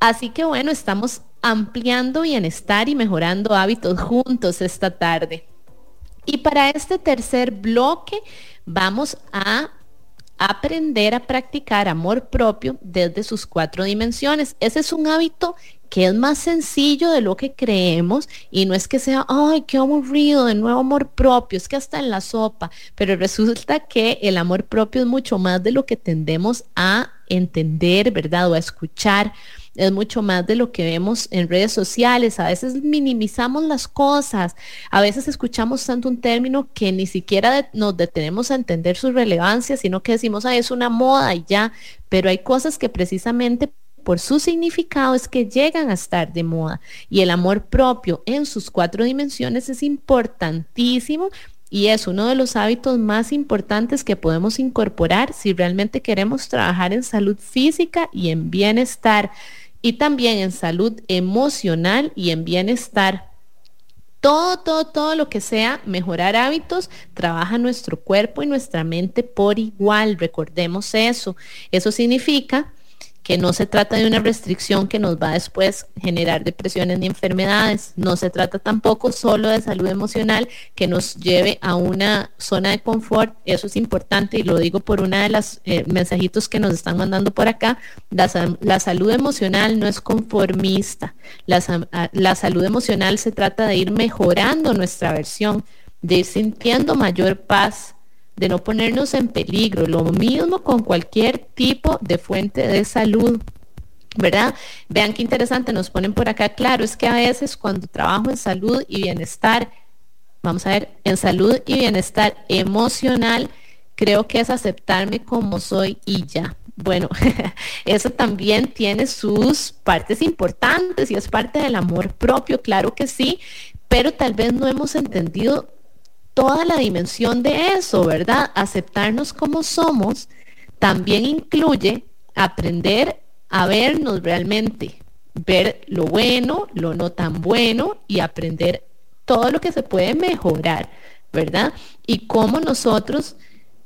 Así que bueno, estamos ampliando bienestar y mejorando hábitos juntos esta tarde. Y para este tercer bloque vamos a aprender a practicar amor propio desde sus cuatro dimensiones. Ese es un hábito que es más sencillo de lo que creemos y no es que sea, ay, qué aburrido, de nuevo amor propio, es que hasta en la sopa, pero resulta que el amor propio es mucho más de lo que tendemos a entender, ¿verdad? O a escuchar es mucho más de lo que vemos en redes sociales. A veces minimizamos las cosas, a veces escuchamos tanto un término que ni siquiera nos detenemos a entender su relevancia, sino que decimos, ah, es una moda y ya, pero hay cosas que precisamente por su significado es que llegan a estar de moda. Y el amor propio en sus cuatro dimensiones es importantísimo y es uno de los hábitos más importantes que podemos incorporar si realmente queremos trabajar en salud física y en bienestar y también en salud emocional y en bienestar. Todo, todo, todo lo que sea mejorar hábitos, trabaja nuestro cuerpo y nuestra mente por igual. Recordemos eso. Eso significa que no se trata de una restricción que nos va a después generar depresiones ni enfermedades. No se trata tampoco solo de salud emocional que nos lleve a una zona de confort. Eso es importante y lo digo por una de las eh, mensajitos que nos están mandando por acá. La, la salud emocional no es conformista. La, la salud emocional se trata de ir mejorando nuestra versión, de ir sintiendo mayor paz, de no ponernos en peligro. Lo mismo con cualquier tipo de fuente de salud. ¿Verdad? Vean qué interesante, nos ponen por acá, claro, es que a veces cuando trabajo en salud y bienestar, vamos a ver, en salud y bienestar emocional, creo que es aceptarme como soy y ya. Bueno, eso también tiene sus partes importantes y es parte del amor propio, claro que sí, pero tal vez no hemos entendido toda la dimensión de eso, ¿verdad? Aceptarnos como somos también incluye aprender a vernos realmente, ver lo bueno, lo no tan bueno y aprender todo lo que se puede mejorar, ¿verdad? Y cómo nosotros,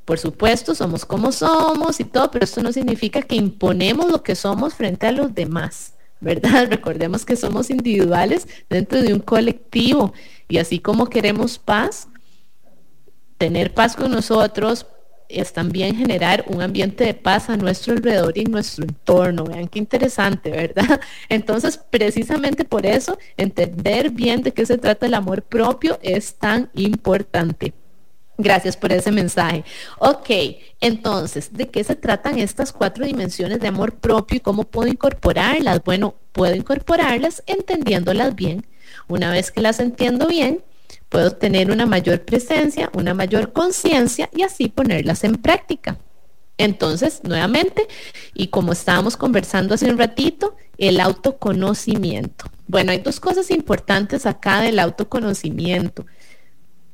por supuesto, somos como somos y todo, pero esto no significa que imponemos lo que somos frente a los demás, ¿verdad? Recordemos que somos individuales dentro de un colectivo y así como queremos paz, tener paz con nosotros es también generar un ambiente de paz a nuestro alrededor y nuestro entorno. Vean qué interesante, ¿verdad? Entonces, precisamente por eso, entender bien de qué se trata el amor propio es tan importante. Gracias por ese mensaje. Ok, entonces, ¿de qué se tratan estas cuatro dimensiones de amor propio y cómo puedo incorporarlas? Bueno, puedo incorporarlas entendiéndolas bien. Una vez que las entiendo bien, puedo tener una mayor presencia, una mayor conciencia y así ponerlas en práctica. Entonces, nuevamente, y como estábamos conversando hace un ratito, el autoconocimiento. Bueno, hay dos cosas importantes acá del autoconocimiento.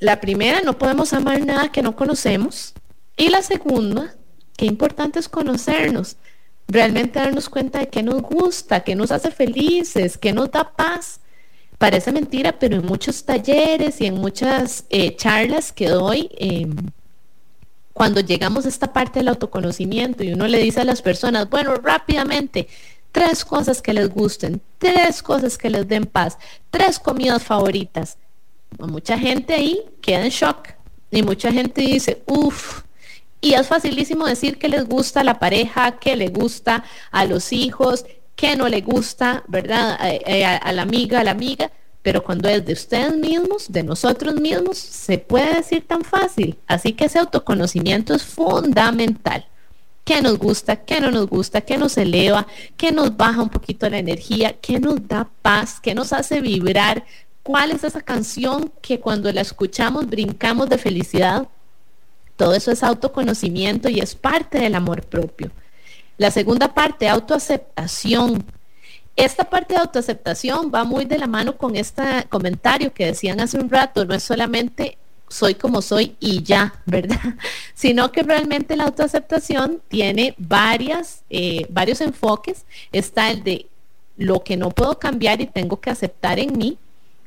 La primera, no podemos amar nada que no conocemos. Y la segunda, qué importante es conocernos, realmente darnos cuenta de qué nos gusta, qué nos hace felices, qué nos da paz Parece mentira, pero en muchos talleres y en muchas eh, charlas que doy, em, cuando llegamos a esta parte del autoconocimiento y uno le dice a las personas, bueno, rápidamente, tres cosas que les gusten, tres cosas que les den paz, tres comidas favoritas. Mucha gente ahí queda en shock y mucha gente dice, uff, y es facilísimo decir que les gusta a la pareja, que le gusta a los hijos, que no le gusta, ¿verdad? A, la amiga, a la amiga, pero cuando es de ustedes mismos, de nosotros mismos, se puede decir tan fácil. Así que ese autoconocimiento es fundamental. ¿Qué nos gusta? ¿Qué no nos gusta? ¿Qué nos eleva? ¿Qué nos baja un poquito la energía? ¿Qué nos da paz? ¿Qué nos hace vibrar? ¿Cuál es esa canción que cuando la escuchamos brincamos de felicidad? Todo eso es autoconocimiento y es parte del amor propio. La segunda parte, autoaceptación. Esta parte de autoaceptación va muy de la mano con este comentario que decían hace un rato, no es solamente soy como soy y ya, ¿verdad? Sino que realmente la autoaceptación tiene varias, eh, varios enfoques. Está el de lo que no puedo cambiar y tengo que aceptar en mí,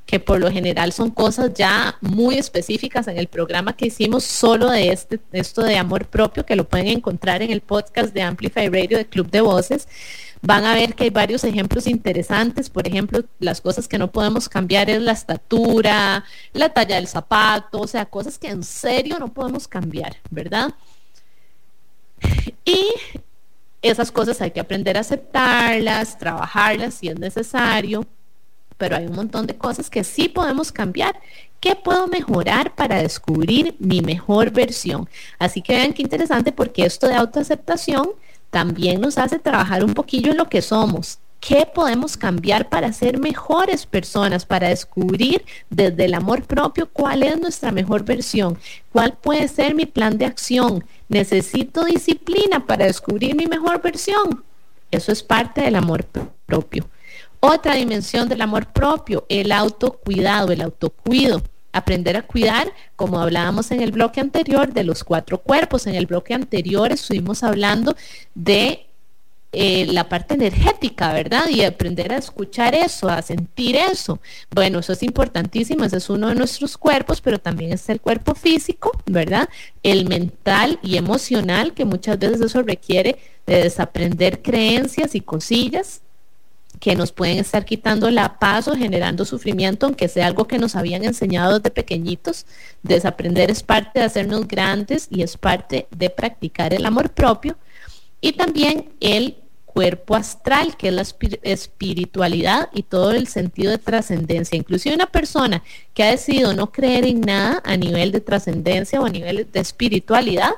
que por lo general son cosas ya muy específicas en el programa que hicimos solo de este, esto de amor propio, que lo pueden encontrar en el podcast de Amplify Radio de Club de Voces van a ver que hay varios ejemplos interesantes. Por ejemplo, las cosas que no podemos cambiar es la estatura, la talla del zapato, o sea, cosas que en serio no podemos cambiar, ¿verdad? Y esas cosas hay que aprender a aceptarlas, trabajarlas si es necesario, pero hay un montón de cosas que sí podemos cambiar. ¿Qué puedo mejorar para descubrir mi mejor versión? Así que vean qué interesante porque esto de autoaceptación también nos hace trabajar un poquillo en lo que somos. ¿Qué podemos cambiar para ser mejores personas, para descubrir desde el amor propio cuál es nuestra mejor versión? ¿Cuál puede ser mi plan de acción? ¿Necesito disciplina para descubrir mi mejor versión? Eso es parte del amor propio. Otra dimensión del amor propio, el autocuidado, el autocuido aprender a cuidar, como hablábamos en el bloque anterior, de los cuatro cuerpos. En el bloque anterior estuvimos hablando de eh, la parte energética, ¿verdad? Y aprender a escuchar eso, a sentir eso. Bueno, eso es importantísimo, ese es uno de nuestros cuerpos, pero también está el cuerpo físico, ¿verdad? El mental y emocional, que muchas veces eso requiere de desaprender creencias y cosillas que nos pueden estar quitando la paz o generando sufrimiento, aunque sea algo que nos habían enseñado desde pequeñitos. Desaprender es parte de hacernos grandes y es parte de practicar el amor propio. Y también el cuerpo astral, que es la espiritualidad y todo el sentido de trascendencia. Inclusive una persona que ha decidido no creer en nada a nivel de trascendencia o a nivel de espiritualidad,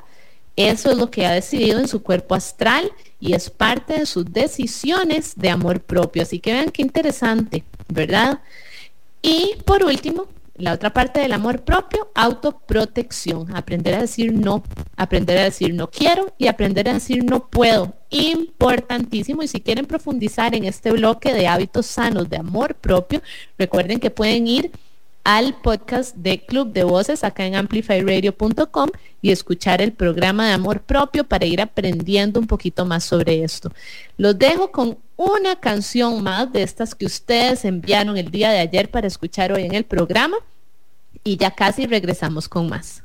eso es lo que ha decidido en su cuerpo astral y es parte de sus decisiones de amor propio. Así que vean qué interesante, ¿verdad? Y por último, la otra parte del amor propio, autoprotección. Aprender a decir no, aprender a decir no quiero y aprender a decir no puedo. Importantísimo. Y si quieren profundizar en este bloque de hábitos sanos de amor propio, recuerden que pueden ir al podcast de Club de Voces acá en amplifyradio.com y escuchar el programa de amor propio para ir aprendiendo un poquito más sobre esto. Los dejo con una canción más de estas que ustedes enviaron el día de ayer para escuchar hoy en el programa y ya casi regresamos con más.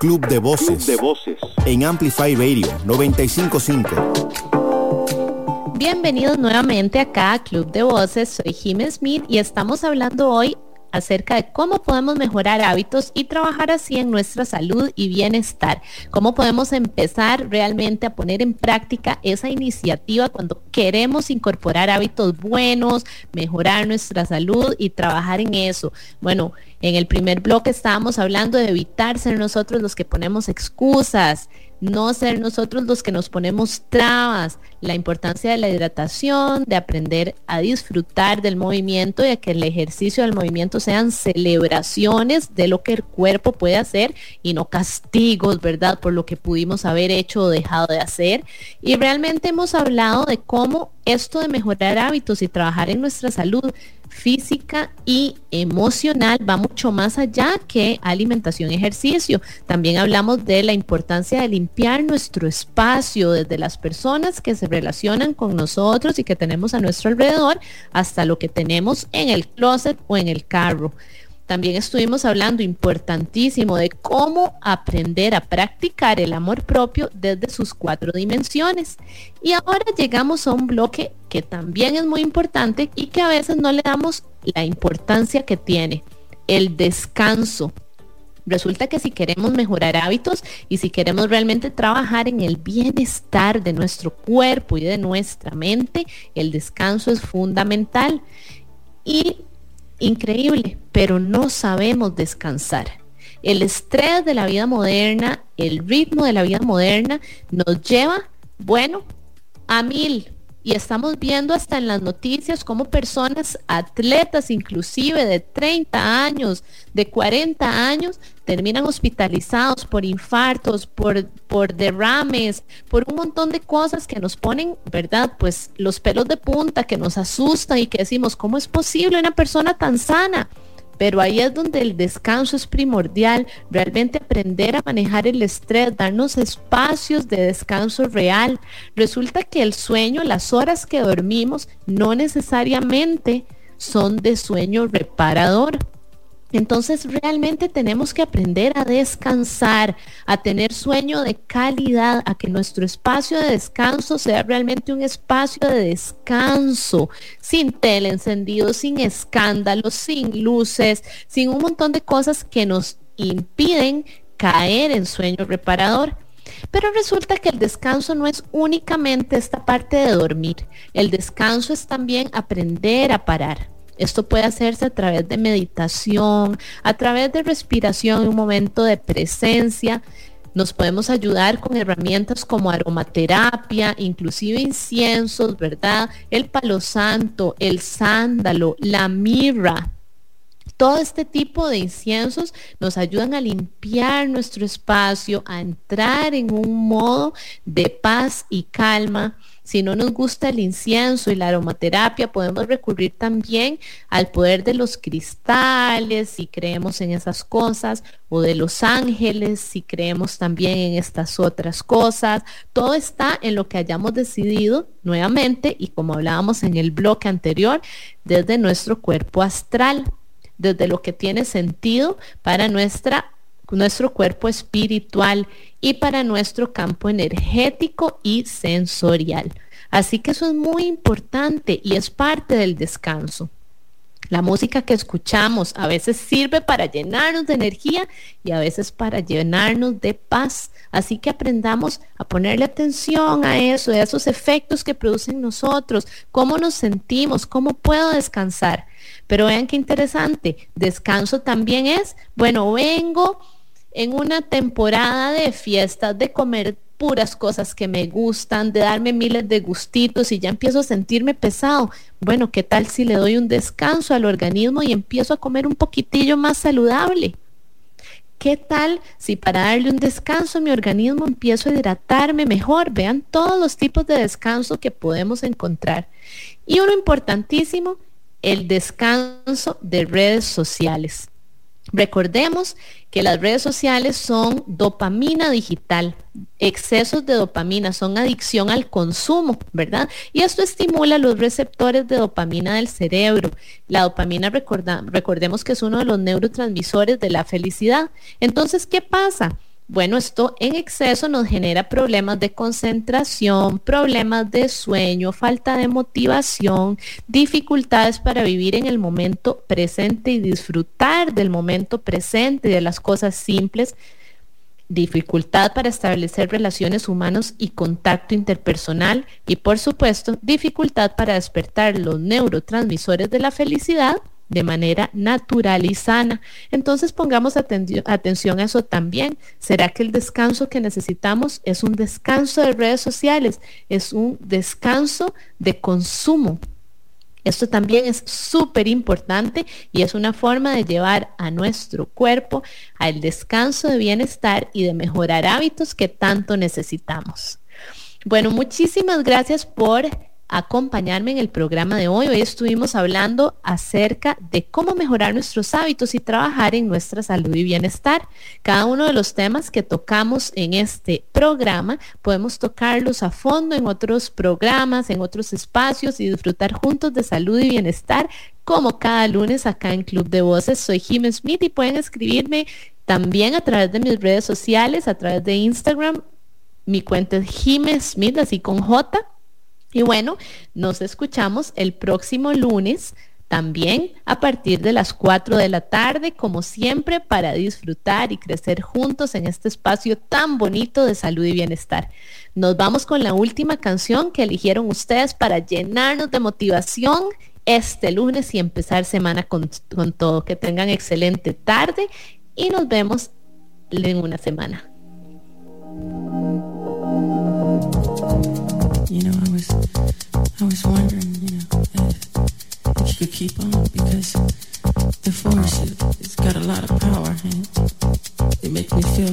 Club de Voces, de Voces. en Amplify Radio 955. Bienvenidos nuevamente acá a Club de Voces, soy Jim Smith y estamos hablando hoy acerca de cómo podemos mejorar hábitos y trabajar así en nuestra salud y bienestar. Cómo podemos empezar realmente a poner en práctica esa iniciativa cuando queremos incorporar hábitos buenos, mejorar nuestra salud y trabajar en eso. Bueno, en el primer bloque estábamos hablando de evitar ser nosotros los que ponemos excusas, no ser nosotros los que nos ponemos trabas, la importancia de la hidratación, de aprender a disfrutar del movimiento y a que el ejercicio del movimiento sean celebraciones de lo que el cuerpo puede hacer y no castigos, ¿verdad? Por lo que pudimos haber hecho o dejado de hacer. Y realmente hemos hablado de cómo esto de mejorar hábitos y trabajar en nuestra salud física y emocional va mucho más allá que alimentación y ejercicio. También hablamos de la importancia de limpiar nuestro espacio desde las personas que se relacionan con nosotros y que tenemos a nuestro alrededor hasta lo que tenemos en el closet o en el carro. También estuvimos hablando importantísimo de cómo aprender a practicar el amor propio desde sus cuatro dimensiones. Y ahora llegamos a un bloque que también es muy importante y que a veces no le damos la importancia que tiene, el descanso. Resulta que si queremos mejorar hábitos y si queremos realmente trabajar en el bienestar de nuestro cuerpo y de nuestra mente, el descanso es fundamental. Y increíble, pero no sabemos descansar. El estrés de la vida moderna, el ritmo de la vida moderna nos lleva, bueno, a mil, y estamos viendo hasta en las noticias cómo personas, atletas inclusive de 30 años, de 40 años, terminan hospitalizados por infartos, por, por derrames, por un montón de cosas que nos ponen, ¿verdad? Pues los pelos de punta, que nos asustan y que decimos, ¿cómo es posible una persona tan sana? Pero ahí es donde el descanso es primordial, realmente aprender a manejar el estrés, darnos espacios de descanso real. Resulta que el sueño, las horas que dormimos, no necesariamente son de sueño reparador. Entonces realmente tenemos que aprender a descansar, a tener sueño de calidad, a que nuestro espacio de descanso sea realmente un espacio de descanso, sin tele encendido, sin escándalos, sin luces, sin un montón de cosas que nos impiden caer en sueño reparador. Pero resulta que el descanso no es únicamente esta parte de dormir. El descanso es también aprender a parar esto puede hacerse a través de meditación, a través de respiración, un momento de presencia. Nos podemos ayudar con herramientas como aromaterapia, inclusive inciensos, ¿verdad? El palo santo, el sándalo, la mirra. Todo este tipo de inciensos nos ayudan a limpiar nuestro espacio, a entrar en un modo de paz y calma si no nos gusta el incienso y la aromaterapia, podemos recurrir también al poder de los cristales, si creemos en esas cosas, o de los ángeles, si creemos también en estas otras cosas. Todo está en lo que hayamos decidido nuevamente y como hablábamos en el bloque anterior, desde nuestro cuerpo astral, desde lo que tiene sentido para nuestra nuestro cuerpo espiritual y para nuestro campo energético y sensorial. Así que eso es muy importante y es parte del descanso. La música que escuchamos a veces sirve para llenarnos de energía y a veces para llenarnos de paz. Así que aprendamos a ponerle atención a eso, a esos efectos que producen nosotros, cómo nos sentimos, cómo puedo descansar. Pero vean qué interesante, descanso también es, bueno, vengo en una temporada de fiestas, de comer puras cosas que me gustan, de darme miles de gustitos y ya empiezo a sentirme pesado. Bueno, ¿qué tal si le doy un descanso al organismo y empiezo a comer un poquitillo más saludable? ¿Qué tal si para darle un descanso a mi organismo empiezo a hidratarme mejor? Vean todos los tipos de descanso que podemos encontrar. Y uno importantísimo, el descanso de redes sociales. Recordemos que las redes sociales son dopamina digital, excesos de dopamina, son adicción al consumo, ¿verdad? Y esto estimula los receptores de dopamina del cerebro. La dopamina, recordemos que es uno de los neurotransmisores de la felicidad. Entonces, ¿qué pasa? Bueno, esto en exceso nos genera problemas de concentración, problemas de sueño, falta de motivación, dificultades para vivir en el momento presente y disfrutar del momento presente y de las cosas simples, dificultad para establecer relaciones humanas y contacto interpersonal y por supuesto dificultad para despertar los neurotransmisores de la felicidad de manera natural y sana. Entonces pongamos atención a eso también. ¿Será que el descanso que necesitamos es un descanso de redes sociales? Es un descanso de consumo. Esto también es súper importante y es una forma de llevar a nuestro cuerpo al descanso de bienestar y de mejorar hábitos que tanto necesitamos. Bueno, muchísimas gracias por acompañarme en el programa de hoy. Hoy estuvimos hablando acerca de cómo mejorar nuestros hábitos y trabajar en nuestra salud y bienestar. Cada uno de los temas que tocamos en este programa podemos tocarlos a fondo en otros programas, en otros espacios y disfrutar juntos de salud y bienestar como cada lunes acá en Club de Voces. Soy Jim Smith y pueden escribirme también a través de mis redes sociales, a través de Instagram. Mi cuenta es Jim Smith, así con J y bueno, nos escuchamos el próximo lunes También a partir de las 4 de la tarde, como siempre, para disfrutar y crecer juntos en este espacio tan bonito de salud y bienestar. Nos vamos con la última canción que eligieron ustedes para llenarnos de motivación este lunes y empezar semana con, con todo. Que tengan excelente tarde y nos vemos en una semana. You know, I was, I was wondering, you know, if, you could keep on because the force, it, it's got a lot of power and it makes me feel